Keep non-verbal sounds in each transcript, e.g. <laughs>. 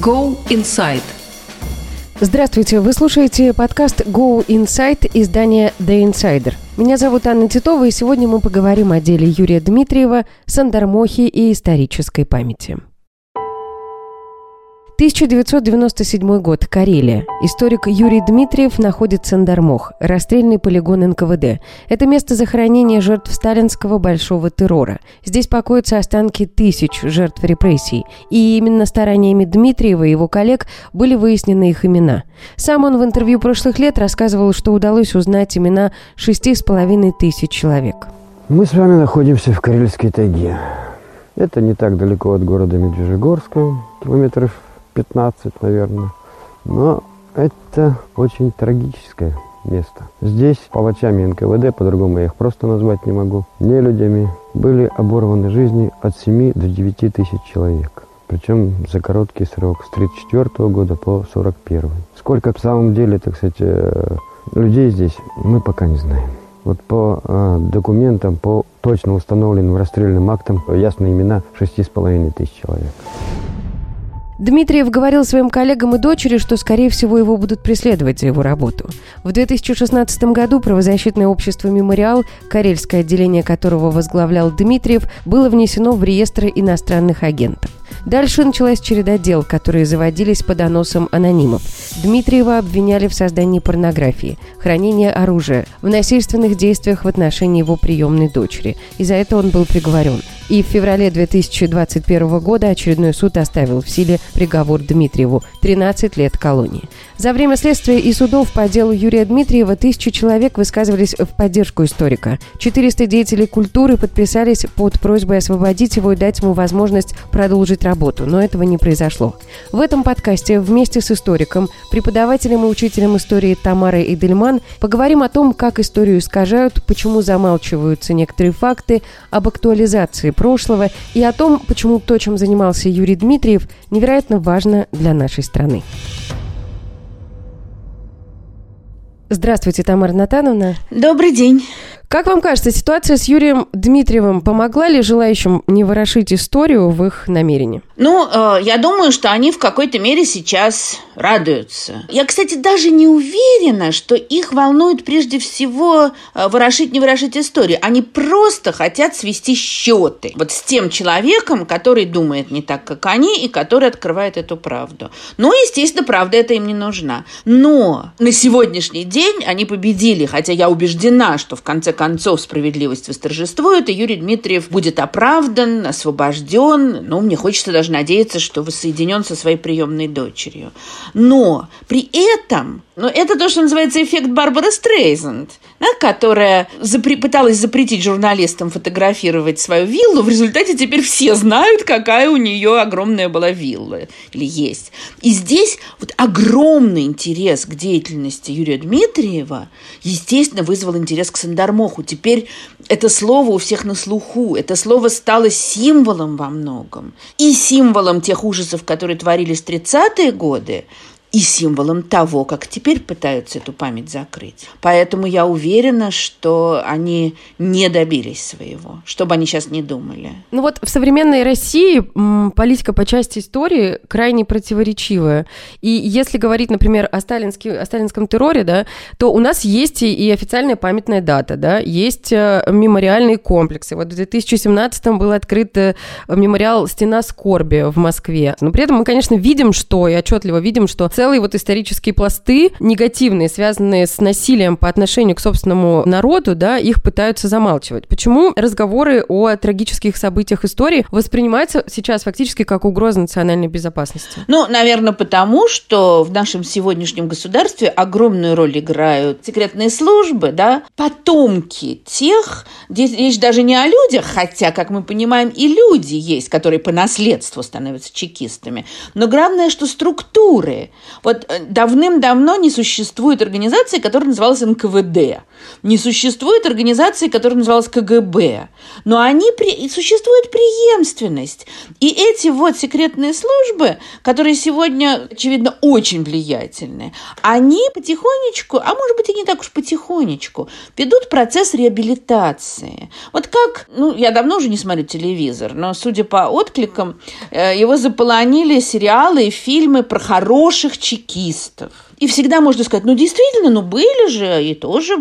Go Inside. Здравствуйте, вы слушаете подкаст Go Inside издания The Insider. Меня зовут Анна Титова, и сегодня мы поговорим о деле Юрия Дмитриева, Сандармохи и исторической памяти. 1997 год. Карелия. Историк Юрий Дмитриев находит Сандармох, расстрельный полигон НКВД. Это место захоронения жертв сталинского большого террора. Здесь покоятся останки тысяч жертв репрессий. И именно стараниями Дмитриева и его коллег были выяснены их имена. Сам он в интервью прошлых лет рассказывал, что удалось узнать имена шести с половиной тысяч человек. Мы с вами находимся в Карельской тайге. Это не так далеко от города Медвежьегорска, километров 15, наверное. Но это очень трагическое место. Здесь палачами НКВД, по-другому я их просто назвать не могу, не людьми, были оборваны жизни от 7 до 9 тысяч человек. Причем за короткий срок, с 34 года по 41. Сколько в самом деле, так сказать, э, людей здесь, мы пока не знаем. Вот по э, документам, по точно установленным расстрельным актам, ясны имена 6,5 тысяч человек. Дмитриев говорил своим коллегам и дочери, что, скорее всего, его будут преследовать за его работу. В 2016 году правозащитное общество «Мемориал», карельское отделение которого возглавлял Дмитриев, было внесено в реестр иностранных агентов. Дальше началась череда дел, которые заводились по доносам анонимов. Дмитриева обвиняли в создании порнографии, хранении оружия, в насильственных действиях в отношении его приемной дочери. И за это он был приговорен – и в феврале 2021 года очередной суд оставил в силе приговор Дмитриеву – 13 лет колонии. За время следствия и судов по делу Юрия Дмитриева тысячи человек высказывались в поддержку историка. 400 деятелей культуры подписались под просьбой освободить его и дать ему возможность продолжить работу, но этого не произошло. В этом подкасте вместе с историком, преподавателем и учителем истории Тамарой Эдельман поговорим о том, как историю искажают, почему замалчиваются некоторые факты, об актуализации прошлого и о том, почему то, чем занимался Юрий Дмитриев, невероятно важно для нашей страны. Здравствуйте, Тамара Натановна. Добрый день. Как вам кажется, ситуация с Юрием Дмитриевым помогла ли желающим не ворошить историю в их намерении? Ну, э, я думаю, что они в какой-то мере сейчас радуются. Я, кстати, даже не уверена, что их волнует прежде всего э, ворошить, не ворошить историю. Они просто хотят свести счеты вот с тем человеком, который думает не так, как они, и который открывает эту правду. Ну, естественно, правда это им не нужна. Но на сегодняшний день они победили, хотя я убеждена, что в конце концов справедливость восторжествует, и Юрий Дмитриев будет оправдан, освобожден. Ну, мне хочется даже надеяться, что воссоединен со своей приемной дочерью. Но при этом, ну, это то, что называется эффект Барбары Стрейзенд, да, которая запре- пыталась запретить журналистам фотографировать свою виллу. В результате теперь все знают, какая у нее огромная была вилла или есть. И здесь вот огромный интерес к деятельности Юрия Дмитриева, естественно, вызвал интерес к Сандармо эпоху. Теперь это слово у всех на слуху. Это слово стало символом во многом. И символом тех ужасов, которые творились в 30-е годы, и символом того, как теперь пытаются эту память закрыть. Поэтому я уверена, что они не добились своего, что бы они сейчас не думали. Ну вот в современной России политика по части истории крайне противоречивая. И если говорить, например, о, сталинске, о сталинском терроре, да, то у нас есть и официальная памятная дата, да, есть э, мемориальные комплексы. Вот в 2017 был открыт э, мемориал «Стена скорби» в Москве. Но при этом мы, конечно, видим, что, и отчетливо видим, что целые вот исторические пласты негативные, связанные с насилием по отношению к собственному народу, да, их пытаются замалчивать. Почему разговоры о трагических событиях истории воспринимаются сейчас фактически как угроза национальной безопасности? Ну, наверное, потому что в нашем сегодняшнем государстве огромную роль играют секретные службы, да, потомки тех, здесь речь даже не о людях, хотя, как мы понимаем, и люди есть, которые по наследству становятся чекистами, но главное, что структуры, Вот э, давным-давно не существует организации, которая называлась НКВД. Не существует организации, которая называлась КГБ. Но они при... существует преемственность. И эти вот секретные службы, которые сегодня, очевидно, очень влиятельны, они потихонечку, а может быть и не так уж потихонечку, ведут процесс реабилитации. Вот как, ну, я давно уже не смотрю телевизор, но судя по откликам, э, его заполонили сериалы и фильмы про хороших чекистов. И всегда можно сказать, ну, действительно, ну, были же и тоже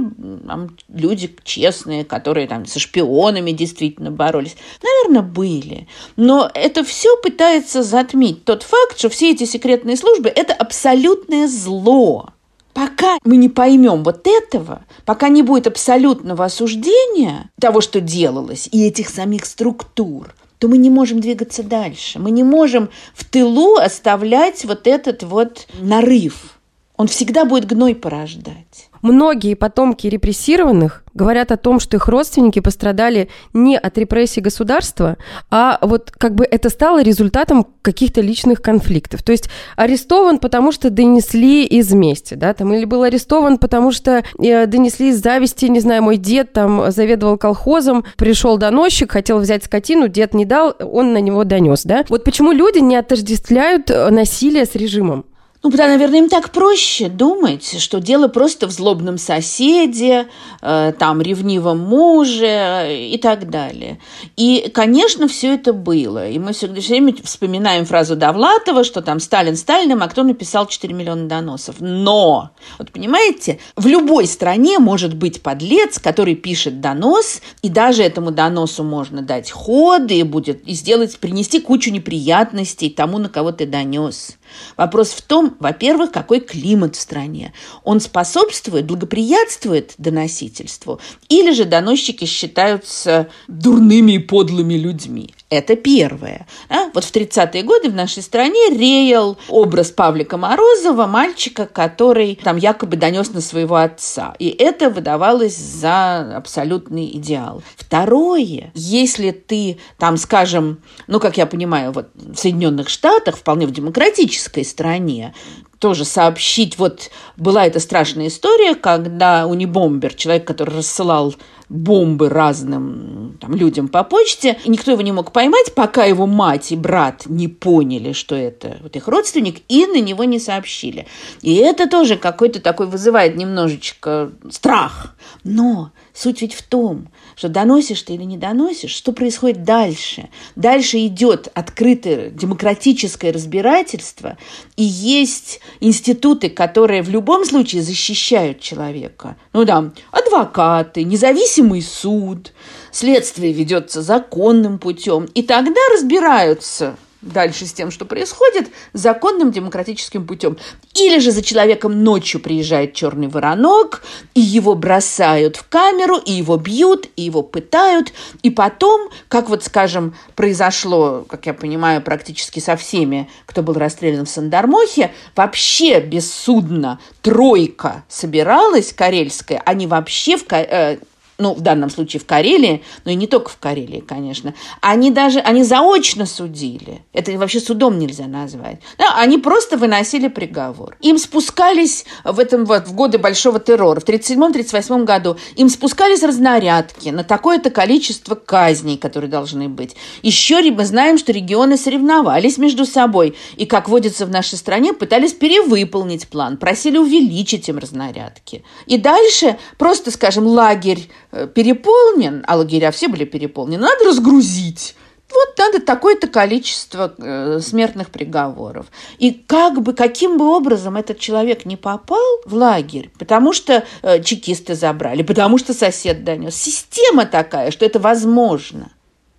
там, люди честные, которые там со шпионами действительно боролись. Наверное, были. Но это все пытается затмить тот факт, что все эти секретные службы – это абсолютное зло. Пока мы не поймем вот этого, пока не будет абсолютного осуждения того, что делалось, и этих самих структур, то мы не можем двигаться дальше. Мы не можем в тылу оставлять вот этот вот нарыв. Он всегда будет гной порождать. Многие потомки репрессированных говорят о том, что их родственники пострадали не от репрессий государства, а вот как бы это стало результатом каких-то личных конфликтов. То есть арестован, потому что донесли из мести, да, там, или был арестован, потому что э, донесли из зависти, не знаю, мой дед там заведовал колхозом, пришел доносчик, хотел взять скотину, дед не дал, он на него донес, да. Вот почему люди не отождествляют э, насилие с режимом? Ну, потому, наверное, им так проще думать, что дело просто в злобном соседе, э, там, ревнивом муже и так далее. И, конечно, все это было. И мы все, время вспоминаем фразу Довлатова, что там Сталин Сталиным, а кто написал 4 миллиона доносов. Но, вот понимаете, в любой стране может быть подлец, который пишет донос, и даже этому доносу можно дать ход, и будет и сделать, принести кучу неприятностей тому, на кого ты донес. Вопрос в том, во-первых, какой климат в стране. Он способствует, благоприятствует доносительству, или же доносчики считаются дурными и подлыми людьми. Это первое. А? Вот в 30-е годы в нашей стране реял образ Павлика Морозова, мальчика, который там якобы донес на своего отца. И это выдавалось за абсолютный идеал. Второе, если ты там, скажем, ну, как я понимаю, вот в Соединенных Штатах, вполне в демократической стране, тоже сообщить, вот была эта страшная история, когда унибомбер, человек, который рассылал бомбы разным там, людям по почте. И никто его не мог поймать, пока его мать и брат не поняли, что это вот их родственник, и на него не сообщили. И это тоже какой-то такой вызывает немножечко страх. Но суть ведь в том, что доносишь ты или не доносишь, что происходит дальше. Дальше идет открытое демократическое разбирательство, и есть институты, которые в любом случае защищают человека. Ну да, адвокаты, независимый суд, следствие ведется законным путем, и тогда разбираются дальше с тем, что происходит, законным демократическим путем. Или же за человеком ночью приезжает черный воронок, и его бросают в камеру, и его бьют, и его пытают, и потом, как вот, скажем, произошло, как я понимаю, практически со всеми, кто был расстрелян в Сандармохе, вообще бессудно тройка собиралась карельская, они вообще в, э, ну, в данном случае в Карелии, но и не только в Карелии, конечно, они даже, они заочно судили. Это вообще судом нельзя назвать. Да, они просто выносили приговор. Им спускались в этом вот, в годы Большого террора, в 1937-1938 году, им спускались разнарядки на такое-то количество казней, которые должны быть. Еще мы знаем, что регионы соревновались между собой и, как водится в нашей стране, пытались перевыполнить план, просили увеличить им разнарядки. И дальше просто, скажем, лагерь переполнен, а лагеря все были переполнены, надо разгрузить. Вот надо такое-то количество э, смертных приговоров. И как бы, каким бы образом этот человек не попал в лагерь, потому что э, чекисты забрали, потому что сосед донес. Система такая, что это возможно.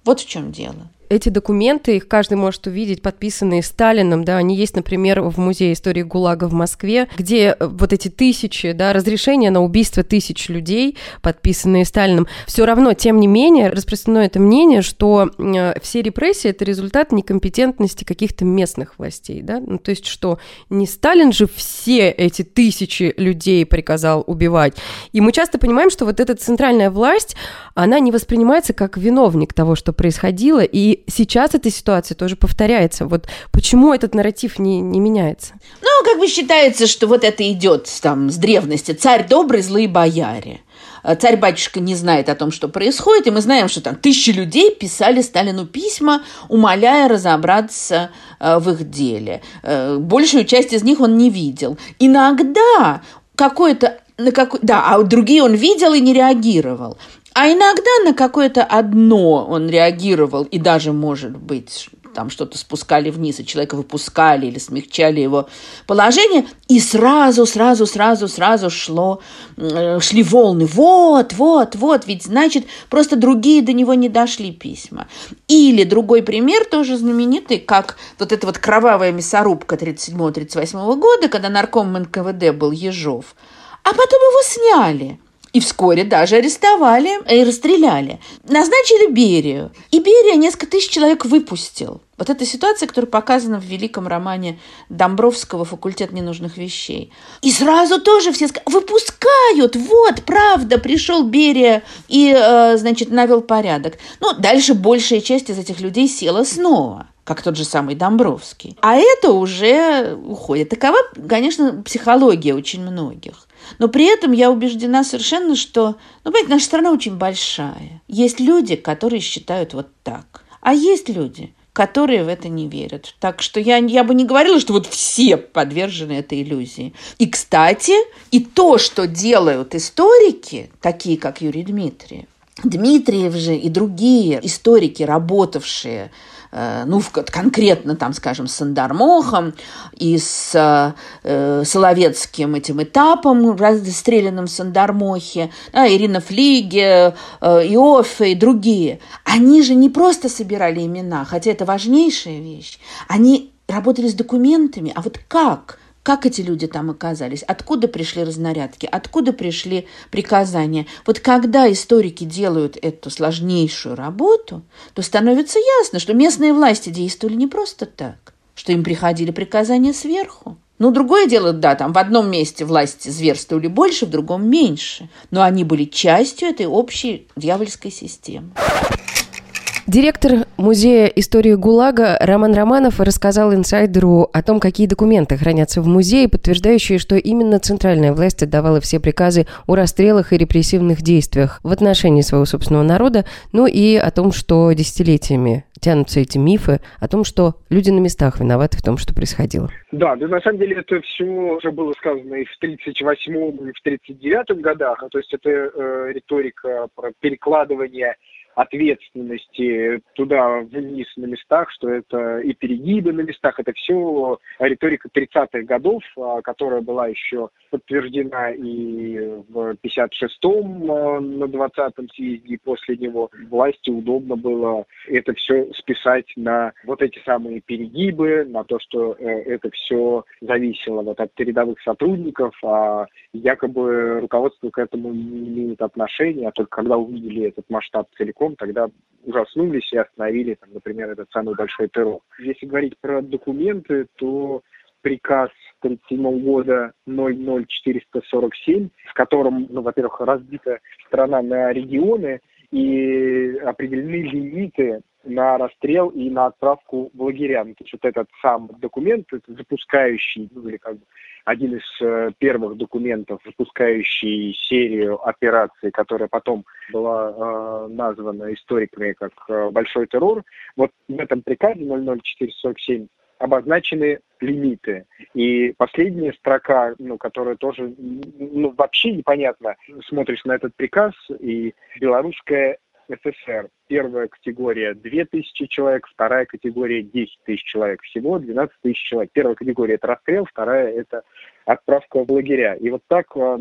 Вот в чем дело эти документы, их каждый может увидеть, подписанные Сталином, да, они есть, например, в Музее истории ГУЛАГа в Москве, где э, вот эти тысячи, да, разрешения на убийство тысяч людей, подписанные Сталином, все равно, тем не менее, распространено это мнение, что э, все репрессии – это результат некомпетентности каких-то местных властей, да, ну, то есть, что не Сталин же все эти тысячи людей приказал убивать, и мы часто понимаем, что вот эта центральная власть, она не воспринимается как виновник того, что происходило, и Сейчас эта ситуация тоже повторяется. Вот почему этот нарратив не, не меняется? Ну, как бы считается, что вот это идет там с древности. Царь добрый, злые бояре. Э, царь-батюшка не знает о том, что происходит, и мы знаем, что там тысячи людей писали Сталину письма, умоляя разобраться э, в их деле. Э, большую часть из них он не видел. Иногда какое-то на какой, да, а другие он видел и не реагировал. А иногда на какое-то одно он реагировал и даже, может быть, там что-то спускали вниз, и человека выпускали или смягчали его положение, и сразу, сразу, сразу, сразу шло, шли волны. Вот, вот, вот, ведь значит, просто другие до него не дошли письма. Или другой пример, тоже знаменитый, как вот эта вот кровавая мясорубка 37-38 года, когда нарком НКВД был Ежов, а потом его сняли – и вскоре даже арестовали и расстреляли. Назначили Берию. И Берия несколько тысяч человек выпустил. Вот эта ситуация, которая показана в великом романе Домбровского «Факультет ненужных вещей». И сразу тоже все сказали, выпускают, вот, правда, пришел Берия и, э, значит, навел порядок. Ну, дальше большая часть из этих людей села снова как тот же самый Домбровский. А это уже уходит. Такова, конечно, психология очень многих. Но при этом я убеждена совершенно, что, ну, понимаете, наша страна очень большая. Есть люди, которые считают вот так. А есть люди, которые в это не верят. Так что я, я бы не говорила, что вот все подвержены этой иллюзии. И, кстати, и то, что делают историки, такие как Юрий Дмитриев, Дмитриев же и другие историки, работавшие ну, конкретно там, скажем, с Андармохом и с э, Соловецким этим этапом, расстрелянным в Сандармохе, да, Ирина Флиге, э, Иоффе и другие, они же не просто собирали имена, хотя это важнейшая вещь, они работали с документами, а вот как – как эти люди там оказались? Откуда пришли разнарядки? Откуда пришли приказания? Вот когда историки делают эту сложнейшую работу, то становится ясно, что местные власти действовали не просто так, что им приходили приказания сверху. Ну, другое дело, да, там в одном месте власти зверствовали больше, в другом меньше. Но они были частью этой общей дьявольской системы. Директор Музея истории ГУЛАГа Роман Романов рассказал инсайдеру о том, какие документы хранятся в музее, подтверждающие, что именно центральная власть отдавала все приказы о расстрелах и репрессивных действиях в отношении своего собственного народа, ну и о том, что десятилетиями тянутся эти мифы о том, что люди на местах виноваты в том, что происходило. Да, да на самом деле это все уже было сказано и в 38-м, и в 39-м годах. Ну, то есть это э, риторика про перекладывание ответственности туда вниз на местах, что это и перегибы на местах, это все риторика 30-х годов, а, которая была еще подтверждена и в 56-м а, на 20-м съезде, и после него. Власти удобно было это все списать на вот эти самые перегибы, на то, что э, это все зависело вот от рядовых сотрудников, а якобы руководство к этому не имеет отношения, а только когда увидели этот масштаб целиком, потом тогда ужаснулись и остановили, там, например, этот самый большой террор. Если говорить про документы, то приказ 1937 года 00447, в котором, ну, во-первых, разбита страна на регионы и определены лимиты на расстрел и на отправку в лагеря. То есть вот этот сам документ, это запускающий, ну, или как бы один из э, первых документов, запускающий серию операций, которая потом была э, названа историками как э, «Большой террор». Вот в этом приказе 00447 обозначены лимиты. И последняя строка, ну, которая тоже ну, вообще непонятно, смотришь на этот приказ, и белорусская СССР. Первая категория 2000 человек, вторая категория 10 тысяч человек. Всего 12 тысяч человек. Первая категория – это расстрел, вторая – это отправка в лагеря. И вот так а,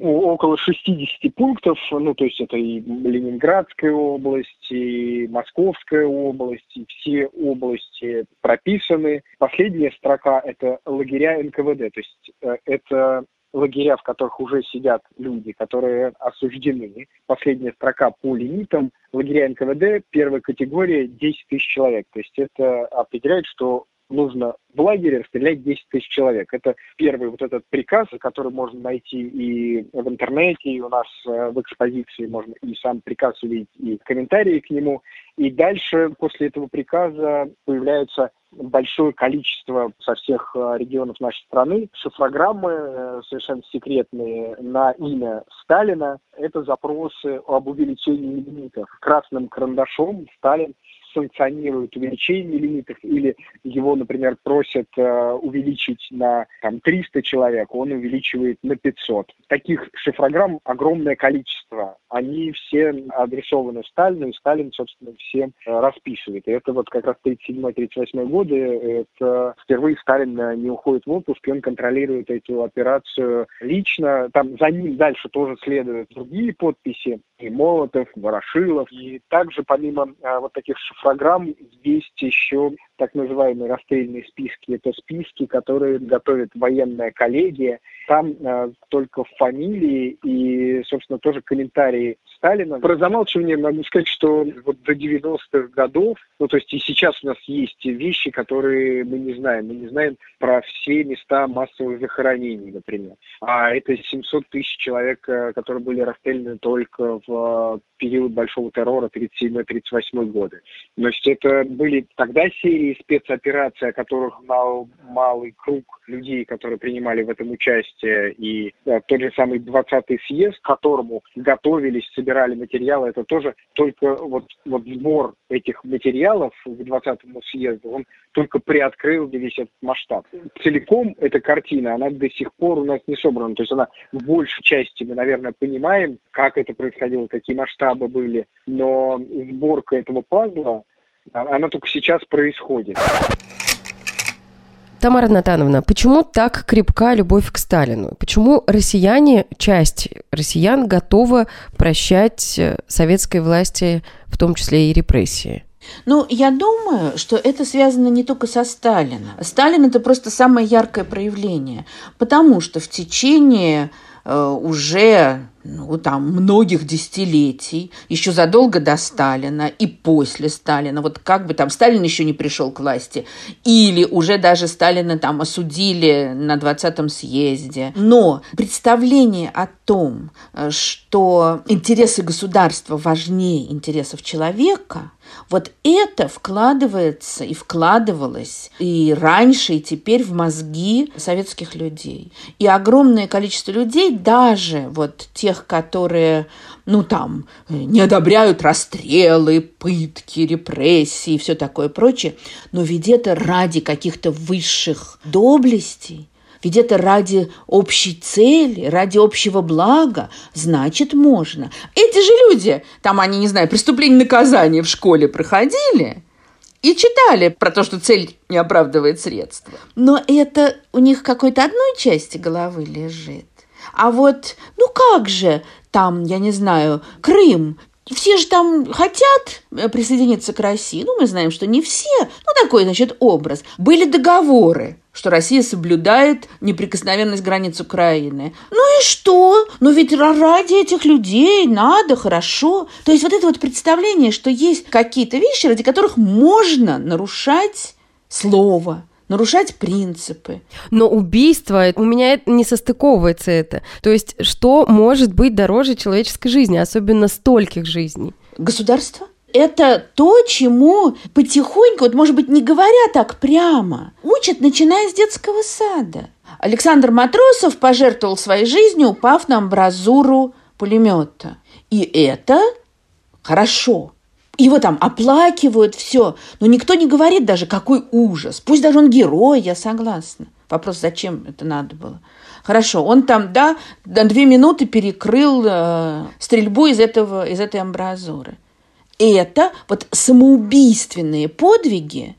около 60 пунктов, ну, то есть это и Ленинградская область, и Московская область, и все области прописаны. Последняя строка – это лагеря НКВД, то есть э, это лагеря, в которых уже сидят люди, которые осуждены. Последняя строка по лимитам. Лагеря НКВД первой категории 10 тысяч человек. То есть это определяет, что нужно в лагере расстрелять 10 тысяч человек. Это первый вот этот приказ, который можно найти и в интернете, и у нас э, в экспозиции можно и сам приказ увидеть, и комментарии к нему. И дальше после этого приказа появляется большое количество со всех э, регионов нашей страны шифрограммы э, совершенно секретные на имя Сталина. Это запросы об увеличении лимитов. Красным карандашом Сталин санкционирует увеличение лимитов или его, например, просят э, увеличить на там, 300 человек, он увеличивает на 500. Таких шифрограмм огромное количество. Они все адресованы Сталину, и Сталин, собственно, всем э, расписывает. И это вот как раз 37-38 годы, это впервые Сталин э, не уходит в отпуск, и он контролирует эту операцию лично. Там за ним дальше тоже следуют другие подписи, и Молотов, Ворошилов. И также помимо а, вот таких шифрограмм есть еще так называемые расстрельные списки. Это списки, которые готовит военная коллегия. Там э, только фамилии и, собственно, тоже комментарии Сталина. Про замалчивание могу сказать, что вот до 90-х годов, ну, то есть и сейчас у нас есть вещи, которые мы не знаем. Мы не знаем про все места массовых захоронений, например. А это 700 тысяч человек, э, которые были расстреляны только в период Большого террора 37-38 годы. То есть это были тогда серии спецопераций, о которых знал малый круг людей, которые принимали в этом участие. И да, тот же самый 20-й съезд, к которому готовились, собирали материалы, это тоже только вот, вот сбор этих материалов к 20-му съезду, он только приоткрыл весь этот масштаб. Целиком эта картина, она до сих пор у нас не собрана. То есть она в большей части мы, наверное, понимаем, как это происходило, какие масштабы были, но сборка этого пазла, она только сейчас происходит. Тамара Натановна, почему так крепка любовь к Сталину? Почему россияне, часть россиян готова прощать э, советской власти, в том числе и репрессии? Ну, я думаю, что это связано не только со Сталином. Сталин – это просто самое яркое проявление, потому что в течение э, уже ну, там, многих десятилетий, еще задолго до Сталина и после Сталина, вот как бы там Сталин еще не пришел к власти, или уже даже Сталина там осудили на 20-м съезде. Но представление о том, э, что интересы государства важнее интересов человека, вот это вкладывается и вкладывалось и раньше, и теперь в мозги советских людей. И огромное количество людей, даже вот тех, которые, ну там, не одобряют расстрелы, пытки, репрессии и все такое прочее, но ведь это ради каких-то высших доблестей, ведь это ради общей цели, ради общего блага, значит, можно. Эти же люди, там они, не знаю, преступление наказания в школе проходили, и читали про то, что цель не оправдывает средства. Но это у них какой-то одной части головы лежит. А вот, ну как же, там, я не знаю, Крым, все же там хотят присоединиться к России. Ну, мы знаем, что не все. Ну, такой, значит, образ. Были договоры что Россия соблюдает неприкосновенность границ Украины. Ну и что? Ну ведь ради этих людей надо, хорошо. То есть вот это вот представление, что есть какие-то вещи, ради которых можно нарушать слово, нарушать принципы. Но убийство, у меня не состыковывается это. То есть что может быть дороже человеческой жизни, особенно стольких жизней? Государство? это то, чему потихоньку, вот, может быть, не говоря так прямо, учат, начиная с детского сада. Александр Матросов пожертвовал своей жизнью, упав на амбразуру пулемета. И это хорошо. Его там оплакивают, все. Но никто не говорит даже, какой ужас. Пусть даже он герой, я согласна. Вопрос, зачем это надо было. Хорошо, он там, да, на две минуты перекрыл э, стрельбу из, этого, из этой амбразуры это вот самоубийственные подвиги,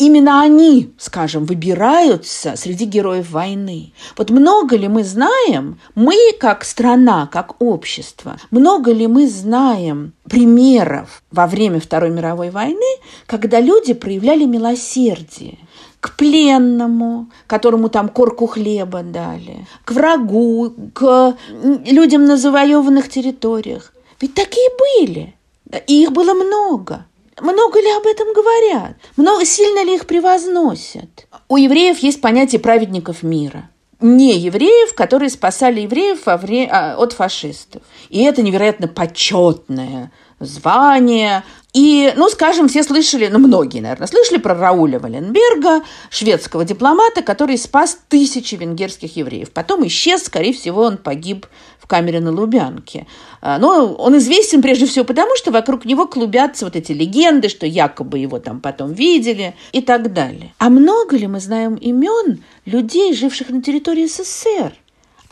именно они, скажем, выбираются среди героев войны. Вот много ли мы знаем, мы как страна, как общество, много ли мы знаем примеров во время Второй мировой войны, когда люди проявляли милосердие к пленному, которому там корку хлеба дали, к врагу, к людям на завоеванных территориях. Ведь такие были – и их было много. Много ли об этом говорят? Много, сильно ли их превозносят? У евреев есть понятие праведников мира не евреев, которые спасали евреев. А, от фашистов. И это невероятно почетное звание. И, ну, скажем, все слышали, ну, многие, наверное, слышали про Рауля Валенберга, шведского дипломата, который спас тысячи венгерских евреев. Потом исчез, скорее всего, он погиб камере на Лубянке. А, но он известен прежде всего потому, что вокруг него клубятся вот эти легенды, что якобы его там потом видели и так далее. А много ли мы знаем имен людей, живших на территории СССР?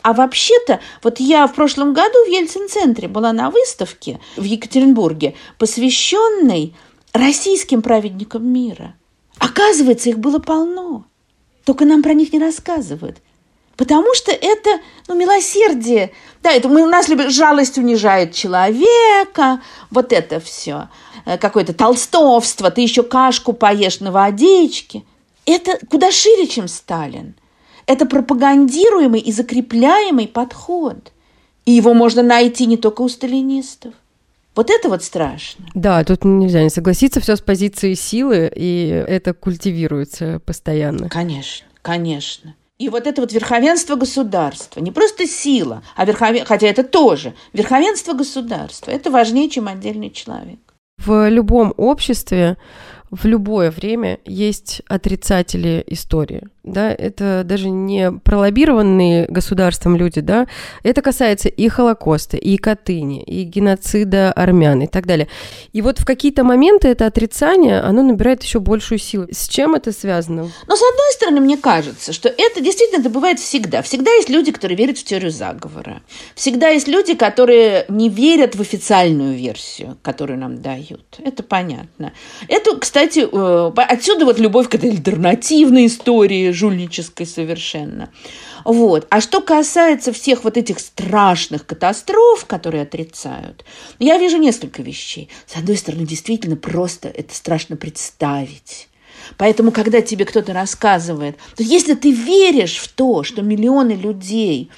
А вообще-то, вот я в прошлом году в Ельцин-центре была на выставке в Екатеринбурге, посвященной российским праведникам мира. Оказывается, их было полно. Только нам про них не рассказывают. Потому что это ну, милосердие. Да, это мы, нас любят, жалость унижает человека, вот это все. Э, какое-то толстовство, ты еще кашку поешь на водичке. Это куда шире, чем Сталин. Это пропагандируемый и закрепляемый подход. И его можно найти не только у сталинистов. Вот это вот страшно. Да, тут нельзя не согласиться, все с позиции силы, и это культивируется постоянно. Конечно, конечно. И вот это вот верховенство государства, не просто сила, а верховен... хотя это тоже, верховенство государства, это важнее, чем отдельный человек. В любом обществе в любое время есть отрицатели истории да, это даже не пролоббированные государством люди, да, это касается и Холокоста, и Катыни, и геноцида армян и так далее. И вот в какие-то моменты это отрицание, оно набирает еще большую силу. С чем это связано? Но с одной стороны, мне кажется, что это действительно это бывает всегда. Всегда есть люди, которые верят в теорию заговора. Всегда есть люди, которые не верят в официальную версию, которую нам дают. Это понятно. Это, кстати, э, отсюда вот любовь к этой альтернативной истории, жульнической совершенно. Вот. А что касается всех вот этих страшных катастроф, которые отрицают, я вижу несколько вещей. С одной стороны, действительно просто это страшно представить. Поэтому, когда тебе кто-то рассказывает, то если ты веришь в то, что миллионы людей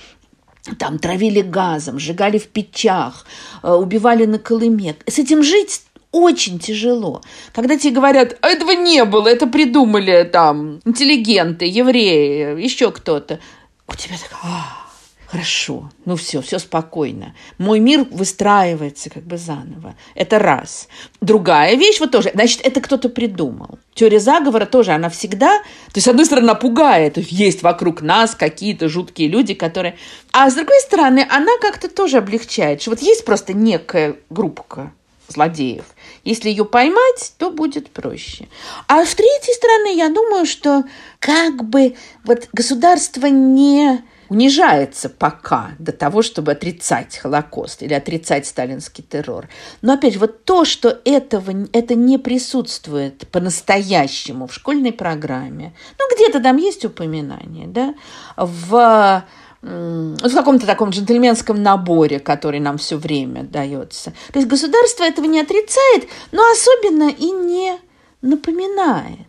там травили газом, сжигали в печах, э, убивали на Колыме, с этим жить очень тяжело. Когда тебе говорят, а этого не было, это придумали там интеллигенты, евреи, еще кто-то. У тебя так, а, хорошо, ну все, все спокойно. Мой мир выстраивается как бы заново. Это раз. Другая вещь вот тоже, значит, это кто-то придумал. Теория заговора тоже, она всегда, то есть, с одной стороны, пугает, есть вокруг нас какие-то жуткие люди, которые... А с другой стороны, она как-то тоже облегчает, что вот есть просто некая группка злодеев. Если ее поймать, то будет проще. А с третьей стороны, я думаю, что как бы вот государство не унижается пока до того, чтобы отрицать Холокост или отрицать сталинский террор. Но опять же, вот то, что этого, это не присутствует по-настоящему в школьной программе, ну, где-то там есть упоминание, да, в в каком-то таком джентльменском наборе, который нам все время дается. То есть государство этого не отрицает, но особенно и не напоминает.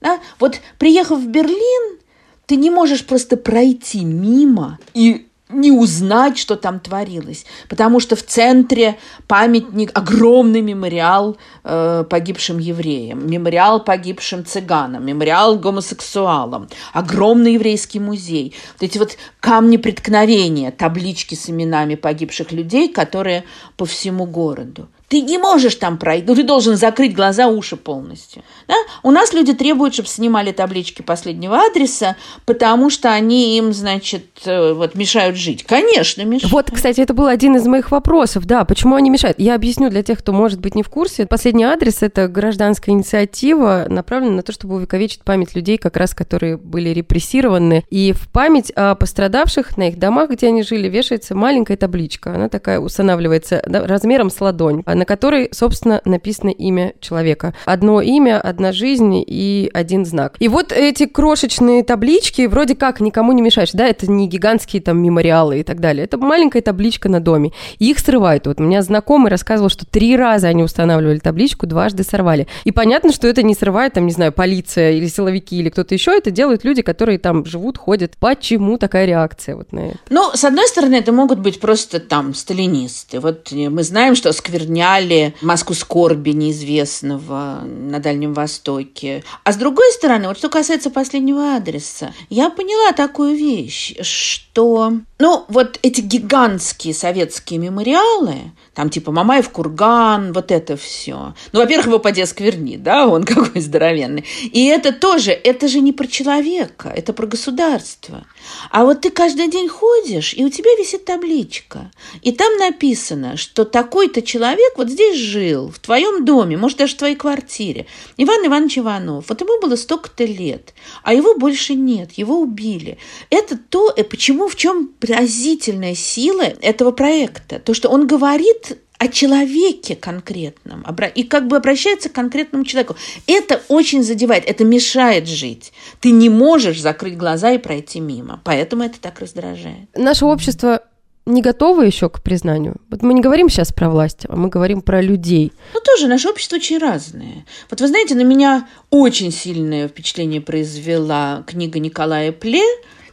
Да? Вот приехав в Берлин, ты не можешь просто пройти мимо и не узнать, что там творилось. Потому что в центре памятник, огромный мемориал э, погибшим евреям, мемориал погибшим цыганам, мемориал гомосексуалам, огромный еврейский музей. Вот эти вот камни преткновения, таблички с именами погибших людей, которые по всему городу. Ты не можешь там пройти, ну, ты должен закрыть глаза, уши полностью. Да? У нас люди требуют, чтобы снимали таблички последнего адреса, потому что они им, значит, э, вот мешают жить. Конечно, мешают. Вот, кстати, это был один из моих вопросов, да, почему они мешают. Я объясню для тех, кто, может быть, не в курсе. Последний адрес – это гражданская инициатива, направленная на то, чтобы увековечить память людей, как раз которые были репрессированы. И в память о пострадавших на их домах, где они жили, вешается маленькая табличка. Она такая устанавливается размером с ладонь на которой, собственно, написано имя человека. Одно имя, одна жизнь и один знак. И вот эти крошечные таблички вроде как никому не мешаешь, да, это не гигантские там мемориалы и так далее, это маленькая табличка на доме. И их срывают. Вот у меня знакомый рассказывал, что три раза они устанавливали табличку, дважды сорвали. И понятно, что это не срывает, там, не знаю, полиция или силовики или кто-то еще, это делают люди, которые там живут, ходят. Почему такая реакция вот на это? Ну, с одной стороны, это могут быть просто там сталинисты. Вот мы знаем, что скверня сняли «Маску скорби» неизвестного на Дальнем Востоке. А с другой стороны, вот что касается последнего адреса, я поняла такую вещь, что, ну, вот эти гигантские советские мемориалы, там типа Мамаев курган, вот это все. Ну, во-первых, его поди скверни, да, он <laughs> какой здоровенный. И это тоже, это же не про человека, это про государство. А вот ты каждый день ходишь, и у тебя висит табличка. И там написано, что такой-то человек вот здесь жил, в твоем доме, может, даже в твоей квартире. Иван Иванович Иванов. Вот ему было столько-то лет, а его больше нет, его убили. Это то, э, почему, в чем поразительная сила этого проекта. То, что он говорит о человеке конкретном и как бы обращается к конкретному человеку. Это очень задевает, это мешает жить. Ты не можешь закрыть глаза и пройти мимо, поэтому это так раздражает. Наше общество не готово еще к признанию. Вот мы не говорим сейчас про власть, а мы говорим про людей. Ну, тоже наше общество очень разное. Вот вы знаете, на меня очень сильное впечатление произвела книга Николая Пле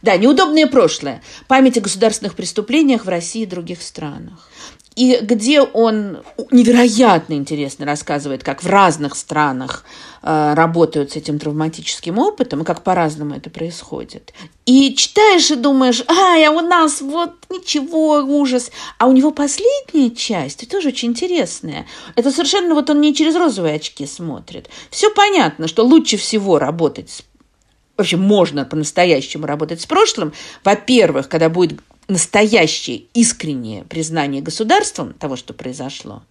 да, неудобное прошлое. Память о государственных преступлениях в России и других странах и где он невероятно интересно рассказывает, как в разных странах э, работают с этим травматическим опытом, и как по-разному это происходит. И читаешь и думаешь, ай, а у нас вот ничего, ужас. А у него последняя часть, тоже очень интересная. Это совершенно вот он не через розовые очки смотрит. Все понятно, что лучше всего работать с вообще можно по-настоящему работать с прошлым. Во-первых, когда будет настоящее, искреннее признание государством того, что произошло,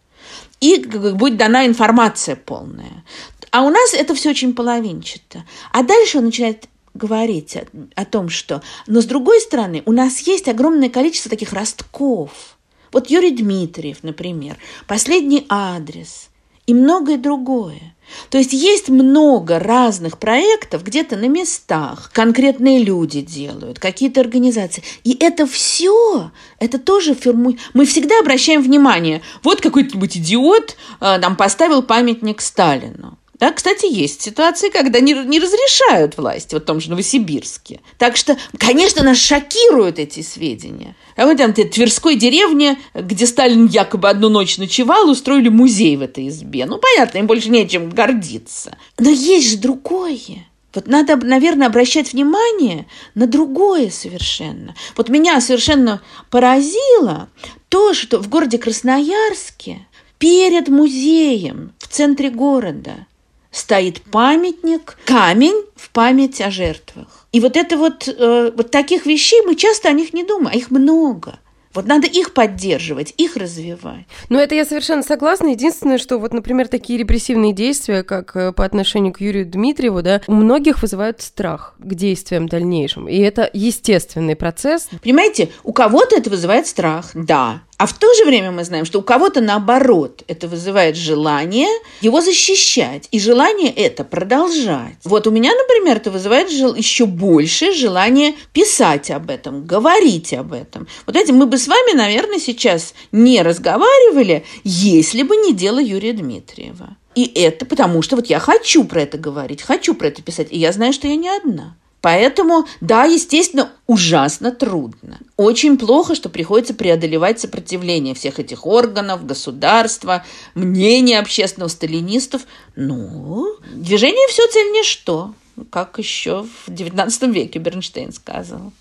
и будет дана информация полная. А у нас это все очень половинчато. А дальше он начинает говорить о, о том, что... Но с другой стороны, у нас есть огромное количество таких ростков. Вот Юрий Дмитриев, например, «Последний адрес» и многое другое. То есть есть много разных проектов где-то на местах. Конкретные люди делают, какие-то организации. И это все, это тоже фирму... Мы всегда обращаем внимание. Вот какой-нибудь идиот э, нам поставил памятник Сталину. Да, кстати, есть ситуации, когда не, не разрешают власти, вот в том же Новосибирске. Так что, конечно, нас шокируют эти сведения. А вот там в Тверской деревне, где Сталин якобы одну ночь ночевал, устроили музей в этой избе. Ну, понятно, им больше нечем гордиться. Но есть же другое. Вот надо, наверное, обращать внимание на другое совершенно. Вот меня совершенно поразило то, что в городе Красноярске перед музеем в центре города стоит памятник, камень в память о жертвах. И вот это вот, э, вот таких вещей мы часто о них не думаем, а их много. Вот надо их поддерживать, их развивать. Ну, это я совершенно согласна. Единственное, что вот, например, такие репрессивные действия, как э, по отношению к Юрию Дмитриеву, да, у многих вызывают страх к действиям дальнейшим. И это естественный процесс. Понимаете, у кого-то это вызывает страх, да. А в то же время мы знаем, что у кого-то наоборот это вызывает желание его защищать и желание это продолжать. Вот у меня, например, это вызывает еще больше желание писать об этом, говорить об этом. Вот этим мы бы с вами, наверное, сейчас не разговаривали, если бы не дело Юрия Дмитриева. И это потому, что вот я хочу про это говорить, хочу про это писать, и я знаю, что я не одна. Поэтому, да, естественно, ужасно трудно. Очень плохо, что приходится преодолевать сопротивление всех этих органов, государства, мнения общественного сталинистов. Ну, движение все цель ничто, как еще в XIX веке Бернштейн сказал.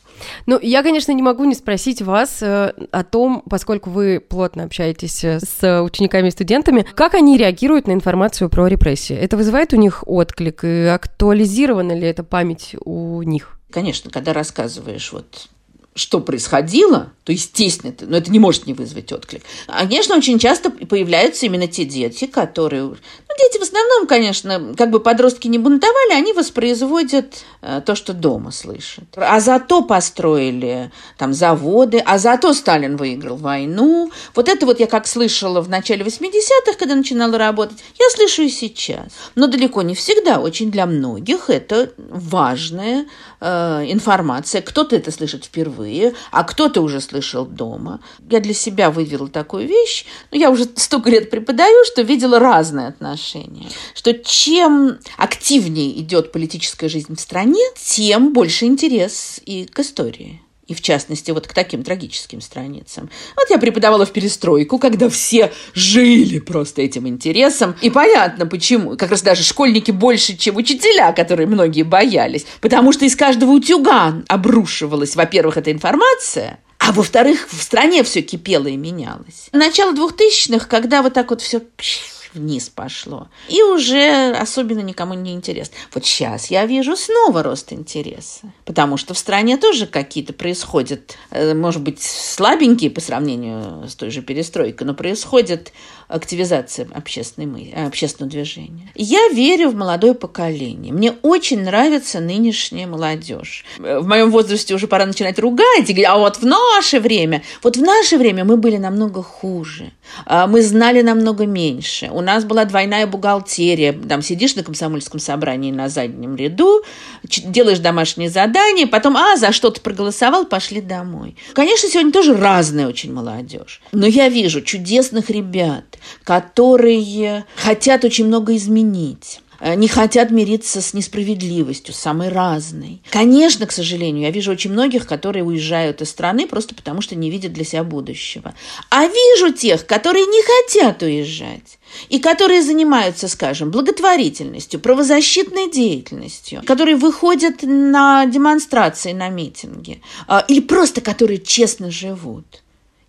Ну, я, конечно, не могу не спросить вас э, о том, поскольку вы плотно общаетесь э, с учениками и студентами, как они реагируют на информацию про репрессии? Это вызывает у них отклик, и актуализирована ли эта память у них? Конечно, когда рассказываешь вот что происходило, то естественно, но это не может не вызвать отклик. Конечно, очень часто появляются именно те дети, которые... Дети в основном, конечно, как бы подростки не бунтовали, они воспроизводят э, то, что дома слышат. А зато построили там заводы, а зато Сталин выиграл войну. Вот это вот я как слышала в начале 80-х, когда начинала работать, я слышу и сейчас. Но далеко не всегда, очень для многих это важная э, информация. Кто-то это слышит впервые, а кто-то уже слышал дома. Я для себя вывела такую вещь. Ну, я уже <laughs> столько лет преподаю, что видела разные отношения. Что чем активнее идет политическая жизнь в стране, тем больше интерес и к истории и в частности вот к таким трагическим страницам. Вот я преподавала в перестройку, когда все жили просто этим интересом. И понятно почему. Как раз даже школьники больше, чем учителя, которые многие боялись. Потому что из каждого утюга обрушивалась, во-первых, эта информация, а во-вторых, в стране все кипело и менялось. Начало двухтысячных, когда вот так вот все вниз пошло. И уже особенно никому не интересно. Вот сейчас я вижу снова рост интереса. Потому что в стране тоже какие-то происходят, э, может быть, слабенькие по сравнению с той же перестройкой, но происходят активизация общественной, э, общественного движения. Я верю в молодое поколение. Мне очень нравится нынешняя молодежь. В моем возрасте уже пора начинать ругать и говорить, а вот в наше время, вот в наше время мы были намного хуже. А мы знали намного меньше. У нас была двойная бухгалтерия. Там сидишь на комсомольском собрании на заднем ряду, делаешь домашние задания, потом, а, за что ты проголосовал, пошли домой. Конечно, сегодня тоже разная очень молодежь. Но я вижу чудесных ребят, которые хотят очень много изменить не хотят мириться с несправедливостью, самой разной. Конечно, к сожалению, я вижу очень многих, которые уезжают из страны просто потому, что не видят для себя будущего. А вижу тех, которые не хотят уезжать и которые занимаются, скажем, благотворительностью, правозащитной деятельностью, которые выходят на демонстрации, на митинги, а, или просто которые честно живут.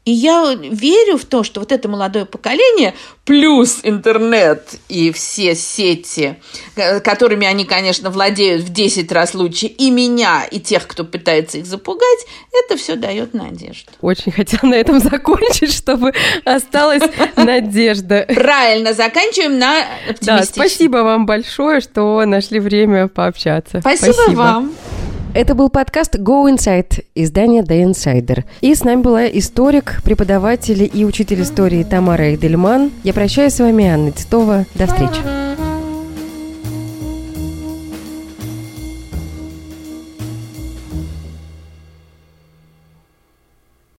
И я верю в то, что вот это молодое поколение, плюс интернет и все сети, э, которыми они, конечно, владеют в 10 раз лучше и меня, и тех, кто пытается их запугать, это все дает надежду. Очень хотела на этом <laughs> закончить, чтобы осталась <laughs> надежда. Правильно, заканчиваем на Да, спасибо вам большое, что нашли время пообщаться. Спасибо, спасибо. вам. Это был подкаст Go Inside, издание The Insider. И с нами была историк, преподаватель и учитель истории Тамара Эдельман. Я прощаюсь с вами, Анна Титова. До встречи.